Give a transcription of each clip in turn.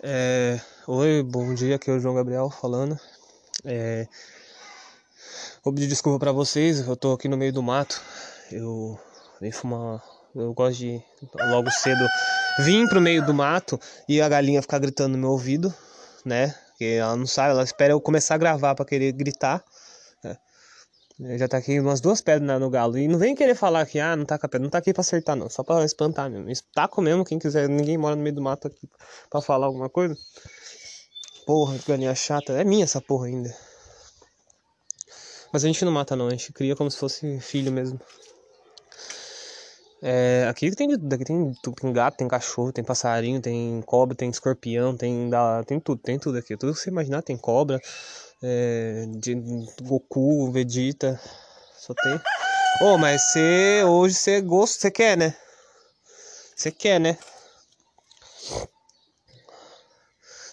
É, oi, bom dia, aqui é o João Gabriel falando. É, vou pedir desculpa para vocês, eu tô aqui no meio do mato. Eu vim fumar. Eu gosto de logo cedo vir pro meio do mato e a galinha ficar gritando no meu ouvido, né? Porque ela não sabe, ela espera eu começar a gravar para querer gritar. Já tá aqui umas duas pedras no galo. E não vem querer falar que, ah, não tá com a pedra. Não tá aqui pra acertar, não. Só pra espantar mesmo. Taco mesmo, quem quiser. Ninguém mora no meio do mato aqui pra falar alguma coisa. Porra, galinha chata. É minha essa porra ainda. Mas a gente não mata, não. A gente cria como se fosse filho mesmo. É, aqui tem de tudo. Aqui tem, tem gato, tem cachorro, tem passarinho, tem cobra, tem escorpião, tem, tem tudo. Tem tudo aqui. Tudo que você imaginar tem cobra é, de Goku, Vegeta, só tem. Oh, mas você hoje você gosta, você quer, né? Você quer, né?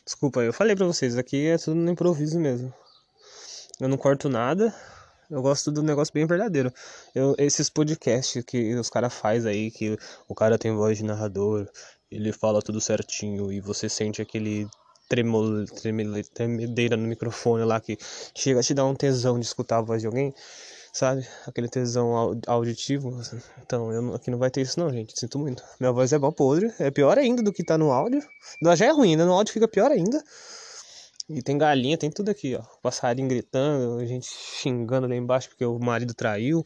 Desculpa, eu falei pra vocês, aqui é tudo no improviso mesmo. Eu não corto nada. Eu gosto do negócio bem verdadeiro. Eu, esses podcasts que os caras faz aí, que o cara tem voz de narrador, ele fala tudo certinho e você sente aquele tremol, tremedeira no microfone lá que chega a te dar um tesão de escutar a voz de alguém, sabe? Aquele tesão auditivo. Então, eu, aqui não vai ter isso não, gente. Sinto muito. Minha voz é bom podre. É pior ainda do que tá no áudio. Ela já é ruim, né? No áudio fica pior ainda. E tem galinha, tem tudo aqui, ó. Passarinho gritando, a gente xingando lá embaixo porque o marido traiu.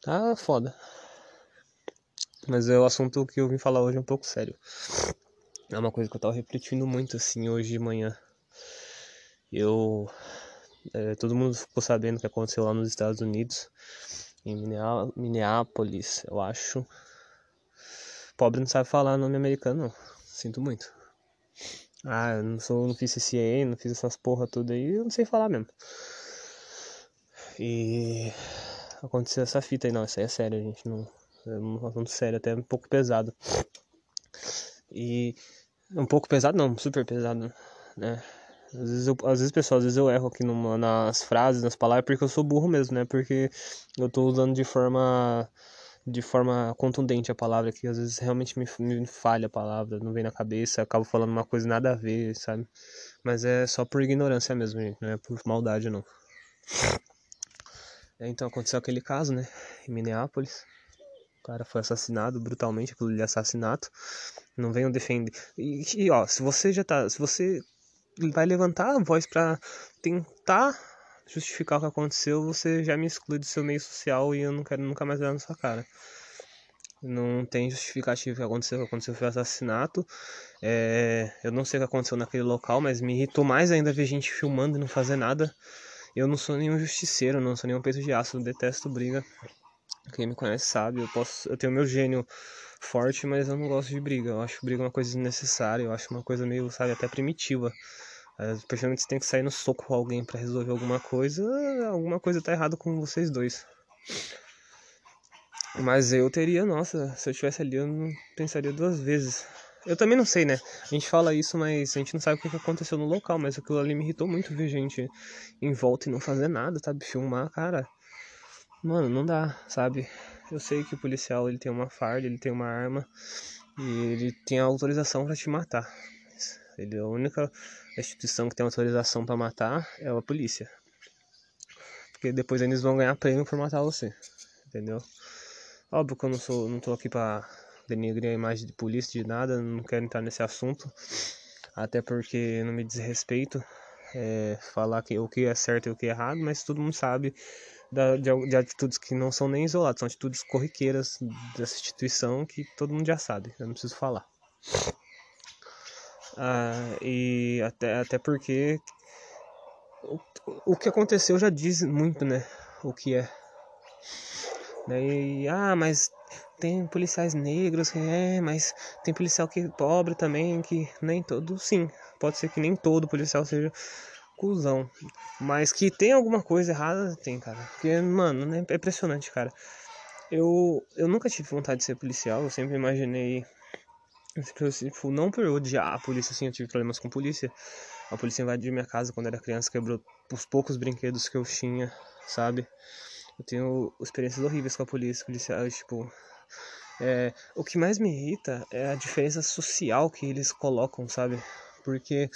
Tá foda. Mas é o assunto que eu vim falar hoje é um pouco sério. É uma coisa que eu tava refletindo muito assim hoje de manhã. Eu. É, todo mundo ficou sabendo o que aconteceu lá nos Estados Unidos, em Minneapolis, eu acho. Pobre não sabe falar nome americano, não. Sinto muito. Ah, eu não sou, não fiz CCA, não fiz essas porra tudo aí, eu não sei falar mesmo. E aconteceu essa fita aí, não, isso aí é sério, gente. Não, é um assunto sério, até um pouco pesado. E um pouco pesado, não, super pesado, né? Às vezes, eu, às vezes, pessoal, às vezes eu erro aqui numa, nas frases, nas palavras, porque eu sou burro mesmo, né? Porque eu tô usando de forma de forma contundente a palavra que às vezes realmente me, me falha a palavra, não vem na cabeça, acabo falando uma coisa nada a ver, sabe? Mas é só por ignorância mesmo, gente, não é por maldade não. É, então aconteceu aquele caso, né, em Minneapolis. O cara foi assassinado brutalmente, aquilo de assassinato. Não venham defender. E, e, ó, se você já tá. Se você vai levantar a voz para tentar justificar o que aconteceu, você já me exclui do seu meio social e eu não quero nunca mais ver na sua cara. Não tem justificativa o que aconteceu. O que aconteceu foi assassinato. É, eu não sei o que aconteceu naquele local, mas me irritou mais ainda ver gente filmando e não fazer nada. Eu não sou nenhum justiceiro, não sou nenhum peito de aço, detesto briga. Quem me conhece sabe, eu posso, eu tenho meu gênio forte, mas eu não gosto de briga. Eu acho briga uma coisa desnecessária, eu acho uma coisa meio, sabe, até primitiva. Principalmente você tem que sair no soco com alguém para resolver alguma coisa, alguma coisa tá errada com vocês dois. Mas eu teria, nossa, se eu estivesse ali eu não pensaria duas vezes. Eu também não sei, né? A gente fala isso, mas a gente não sabe o que aconteceu no local. Mas aquilo ali me irritou muito ver gente em volta e não fazer nada, sabe? Filmar, cara. Mano, não dá, sabe? Eu sei que o policial ele tem uma farda, ele tem uma arma e ele tem autorização para te matar. Ele é a única instituição que tem autorização para matar é a polícia. Porque depois eles vão ganhar prêmio por matar você. Entendeu? Óbvio que eu não sou, não tô aqui para denegrir a imagem de polícia de nada, não quero entrar nesse assunto. Até porque não me diz respeito é, falar que, o que é certo e o que é errado, mas todo mundo sabe de, de, atitudes que não são nem isoladas, são atitudes corriqueiras dessa instituição que todo mundo já sabe, eu não preciso falar. Ah, e até, até porque o, o que aconteceu já diz muito, né? O que é. Né? E, ah, mas tem policiais negros, é, mas tem policial que é pobre também, que nem todo, sim, pode ser que nem todo policial seja cuzão. Mas que tem alguma coisa errada, tem, cara. Porque, mano, né, é impressionante, cara. Eu, eu nunca tive vontade de ser policial, eu sempre imaginei. Tipo, não por odiar a polícia, assim, eu tive problemas com polícia. A polícia invadiu minha casa quando era criança, quebrou os poucos brinquedos que eu tinha, sabe? Eu tenho experiências horríveis com a polícia, policiais, tipo. É, o que mais me irrita é a diferença social que eles colocam, sabe? Porque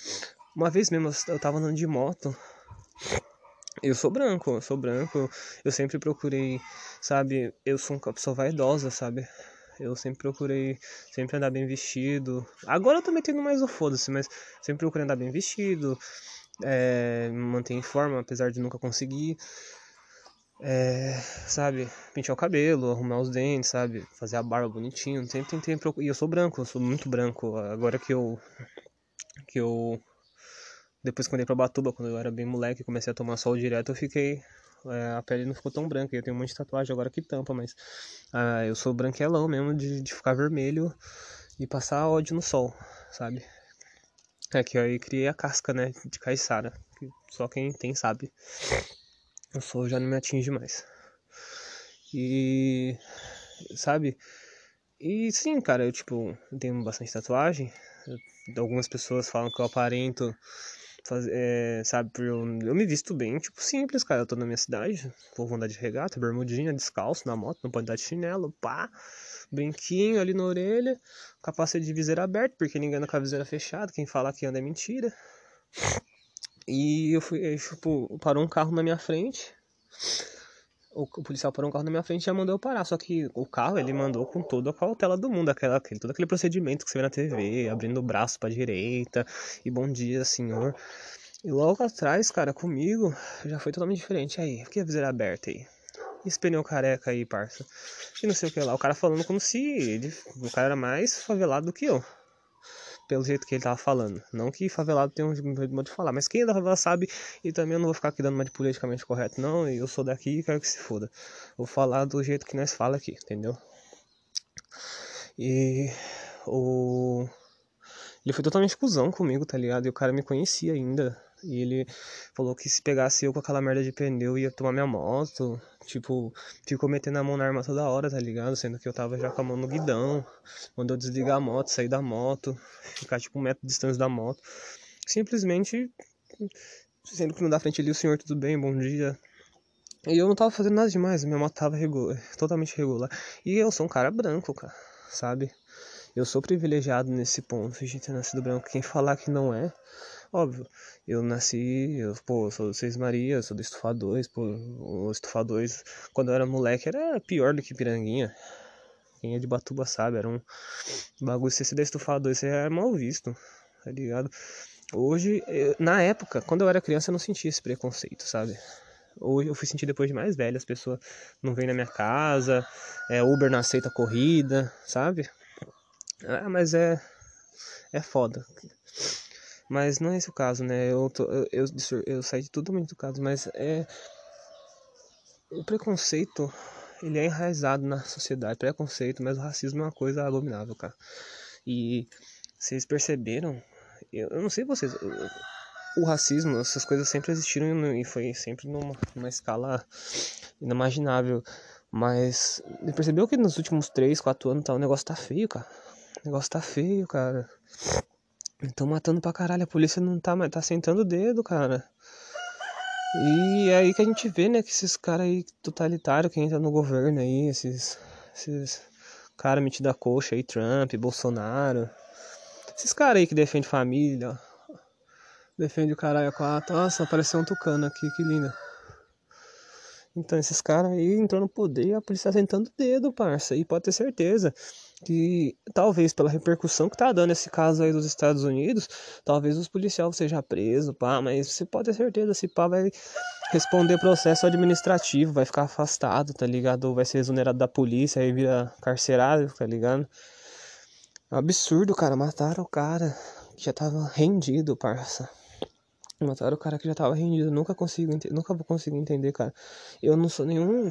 uma vez mesmo eu tava andando de moto. Eu sou branco, eu sou branco. Eu sempre procurei, sabe? Eu sou uma pessoa vaidosa, sabe? Eu sempre procurei sempre andar bem vestido. Agora eu tô metendo mais o foda-se, mas sempre procurei andar bem vestido. É, me manter em forma, apesar de nunca conseguir. É, sabe, pintar o cabelo, arrumar os dentes, sabe, fazer a barba bonitinho. Sempre tentei procurar. E eu sou branco, eu sou muito branco. Agora que eu. Que eu. Depois que eu andei pra Batuba, quando eu era bem moleque, comecei a tomar sol direto, eu fiquei é, a pele não ficou tão branca. Eu tenho um monte de tatuagem agora que tampa, mas ah, eu sou branquelão mesmo de, de ficar vermelho e passar ódio no sol, sabe? É que aí criei a casca, né, de caiçara. Só quem tem sabe. O sol já não me atinge mais. E. Sabe? E sim, cara, eu tipo, tenho bastante tatuagem. algumas pessoas falam que eu aparento fazer, é, sabe, eu, eu me visto bem, tipo, simples, cara. Eu tô na minha cidade, vou andar de regata, bermudinha, descalço na moto, não pode andar de chinelo, pá, brinquinho ali na orelha, capacete de viseira aberto, porque ninguém anda com a viseira fechada, quem fala que anda é mentira. E eu fui, tipo, parou um carro na minha frente. O, policial parou um carro na minha frente e já mandou eu parar. Só que o carro ele mandou com toda a cautela do mundo, aquela, aquele, todo aquele procedimento que você vê na TV, abrindo o braço pra direita e bom dia, senhor. E logo atrás, cara, comigo já foi totalmente diferente. Aí, por que a viseira aberta aí? esse pneu careca aí, parça? E não sei o que lá. O cara falando como se ele, o cara era mais favelado do que eu pelo jeito que ele tava falando. Não que favelado tenha um modo de falar, mas quem é da favela sabe, e também eu não vou ficar aqui dando uma de politicamente correto, não, eu sou daqui e quero que se foda. Vou falar do jeito que nós fala aqui, entendeu? E o. Ele foi totalmente cuzão comigo, tá ligado? E o cara me conhecia ainda. E ele falou que se pegasse eu com aquela merda de pneu ia tomar minha moto. Tipo, ficou metendo a mão na arma toda hora, tá ligado? Sendo que eu tava já com a mão no guidão. Mandou desligar a moto, sair da moto, ficar tipo um metro de distância da moto. Simplesmente, sendo que não dá frente ali, o senhor, tudo bem, bom dia. E eu não tava fazendo nada demais, minha moto tava regular, totalmente regular. E eu sou um cara branco, cara, sabe? Eu sou privilegiado nesse ponto de ter nascido branco. Quem falar que não é, Óbvio, eu nasci, eu, pô, sou do Seis Maria, sou do Estufa 2, pô, o Estufa 2, quando eu era moleque, era pior do que Piranguinha. Quem é de Batuba sabe, era um bagulho, se você da Estufa 2, você é mal visto, tá ligado? Hoje, eu, na época, quando eu era criança, eu não sentia esse preconceito, sabe? Hoje eu fui sentir depois de mais velho, as pessoas não vêm na minha casa, é, Uber não aceita corrida, sabe? Ah, mas é. É foda. Mas não é esse o caso, né? Eu, tô, eu, eu, eu saí totalmente do caso, mas é. O preconceito, ele é enraizado na sociedade. Preconceito, mas o racismo é uma coisa abominável, cara. E vocês perceberam? Eu, eu não sei vocês. O racismo, essas coisas sempre existiram e foi sempre numa, numa escala inimaginável. Mas percebeu que nos últimos 3, 4 anos tá, o negócio tá feio, cara. O negócio tá feio, cara. Estão matando pra caralho, a polícia não tá, tá sentando o dedo, cara. E é aí que a gente vê, né, que esses caras aí totalitários que entram no governo aí, esses. Esses caras metidos a coxa aí, Trump, Bolsonaro. Esses caras aí que defendem família. Defende o caralho a quatro. Nossa, apareceu um tucano aqui, que lindo. Então, esses caras aí entrou no poder a polícia tá sentando o dedo, parça. E pode ter certeza que talvez pela repercussão que tá dando esse caso aí dos Estados Unidos, talvez os policiais sejam presos, pá, mas você pode ter certeza, se pá vai responder processo administrativo, vai ficar afastado, tá ligado? Ou vai ser exonerado da polícia, aí vira carcerário, tá ligado? É absurdo, cara, mataram o cara que já tava rendido, parça. Mataram o cara que já tava rendido, nunca consigo, nunca vou conseguir entender, cara. Eu não sou nenhum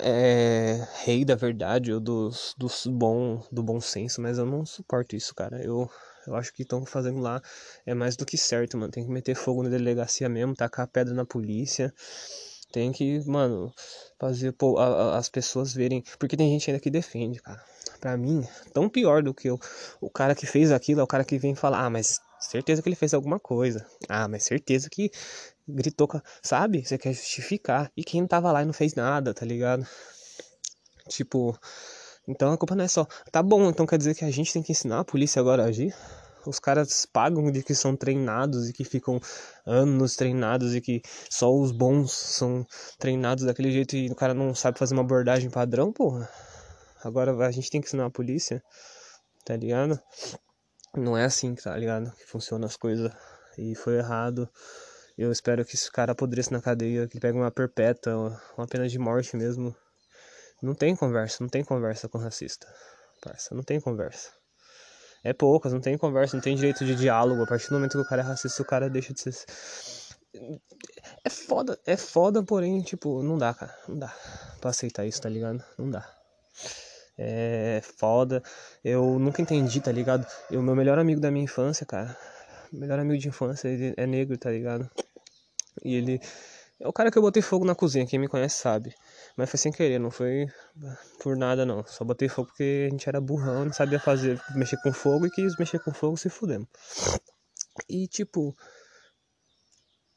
é, rei da verdade ou dos, dos bom, do bom senso, mas eu não suporto isso, cara. Eu, eu acho que estão fazendo lá é mais do que certo, mano. Tem que meter fogo na delegacia mesmo, tacar pedra na polícia. Tem que, mano, fazer pô, a, a, as pessoas verem. Porque tem gente ainda que defende, cara. Pra mim, tão pior do que eu. O cara que fez aquilo é o cara que vem falar, ah, mas certeza que ele fez alguma coisa. Ah, mas certeza que gritou, sabe? Você quer justificar. E quem não tava lá e não fez nada, tá ligado? Tipo, então a culpa não é só. Tá bom, então quer dizer que a gente tem que ensinar a polícia agora a agir? os caras pagam de que são treinados e que ficam anos treinados e que só os bons são treinados daquele jeito e o cara não sabe fazer uma abordagem padrão, porra. Agora a gente tem que ensinar a polícia, tá ligado? Não é assim, tá ligado? Que funcionam as coisas. E foi errado. Eu espero que esse cara apodreça na cadeia, que ele pegue uma perpétua, uma pena de morte mesmo. Não tem conversa, não tem conversa com racista. Parça, não tem conversa. É poucas, não tem conversa, não tem direito de diálogo. A partir do momento que o cara é racista, o cara deixa de ser. É foda, é foda, porém, tipo, não dá, cara. Não dá pra aceitar isso, tá ligado? Não dá. É foda. Eu nunca entendi, tá ligado? O meu melhor amigo da minha infância, cara. Melhor amigo de infância, ele é negro, tá ligado? E ele. É o cara que eu botei fogo na cozinha, quem me conhece sabe. Mas foi sem querer, não foi por nada não. Só botei fogo porque a gente era burrão, não sabia fazer, mexer com fogo e quis mexer com fogo se fudemos. E tipo,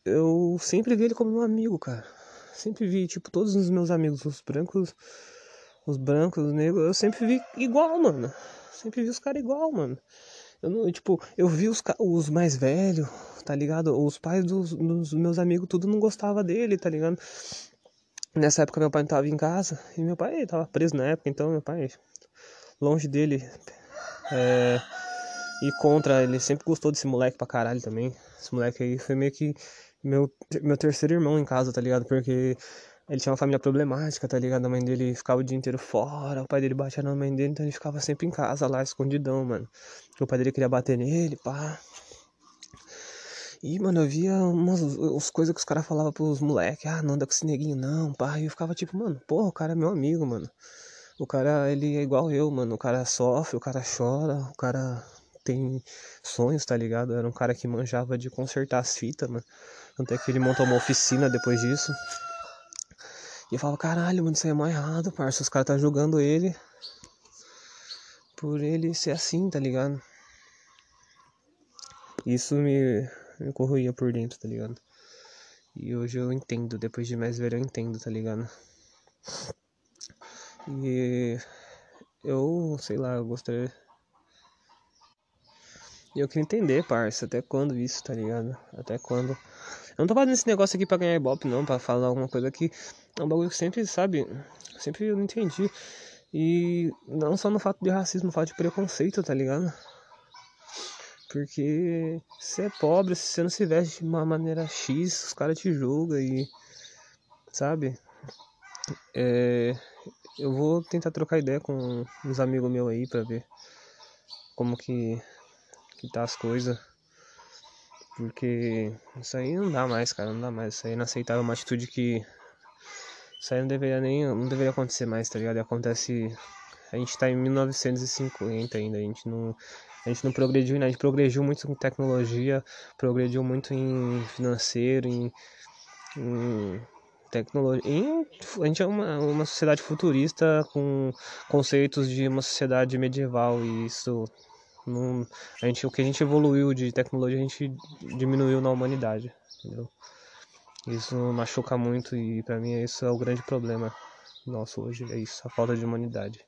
eu sempre vi ele como meu amigo, cara. Sempre vi, tipo, todos os meus amigos, os brancos, os brancos, os negros, eu sempre vi igual, mano. Sempre vi os caras igual, mano. Eu não, tipo, eu vi os, os mais velhos, tá ligado? Os pais dos, dos meus amigos, tudo não gostava dele, tá ligado? Nessa época meu pai não tava em casa e meu pai tava preso na época, então meu pai longe dele é, e contra, ele sempre gostou desse moleque pra caralho também. Esse moleque aí foi meio que meu, meu terceiro irmão em casa, tá ligado? Porque ele tinha uma família problemática, tá ligado? A mãe dele ficava o dia inteiro fora, o pai dele batia na mãe dele, então ele ficava sempre em casa lá, escondidão, mano. O pai dele queria bater nele, pá. E, mano, eu via umas, umas coisas que os caras falavam pros moleques, ah, não anda com esse neguinho não, pá. E eu ficava tipo, mano, porra, o cara é meu amigo, mano. O cara, ele é igual eu, mano. O cara sofre, o cara chora, o cara tem sonhos, tá ligado? Era um cara que manjava de consertar as fitas, mano. Tanto é que ele montou uma oficina depois disso. E eu falava, caralho, mano, isso aí é mais errado, parça. Os caras tá julgando ele por ele ser assim, tá ligado? Isso me me corroía por dentro, tá ligado? E hoje eu entendo, depois de mais velho eu entendo, tá ligado? E eu, sei lá, eu gostaria. E eu queria entender, parça, até quando isso, tá ligado? Até quando. Eu não tô fazendo esse negócio aqui pra ganhar ibope, não, pra falar alguma coisa que é um bagulho que sempre, sabe? Sempre eu não entendi. E não só no fato de racismo, no fato de preconceito, tá ligado? Porque você é pobre, se você não se veste de uma maneira X, os caras te julgam e. Sabe? É, eu vou tentar trocar ideia com uns amigos meus aí pra ver como que, que tá as coisas. Porque isso aí não dá mais, cara, não dá mais. Isso aí é inaceitável, uma atitude que. Isso aí não deveria nem. não deveria acontecer mais, tá ligado? Acontece. A gente tá em 1950 ainda, a gente não a gente não progrediu, né? a gente progrediu muito em tecnologia, progrediu muito em financeiro, em, em tecnologia. Em, a gente é uma, uma sociedade futurista com conceitos de uma sociedade medieval e isso não, a gente, o que a gente evoluiu de tecnologia a gente diminuiu na humanidade, entendeu? Isso machuca muito e para mim isso é o grande problema nosso hoje, é isso, a falta de humanidade.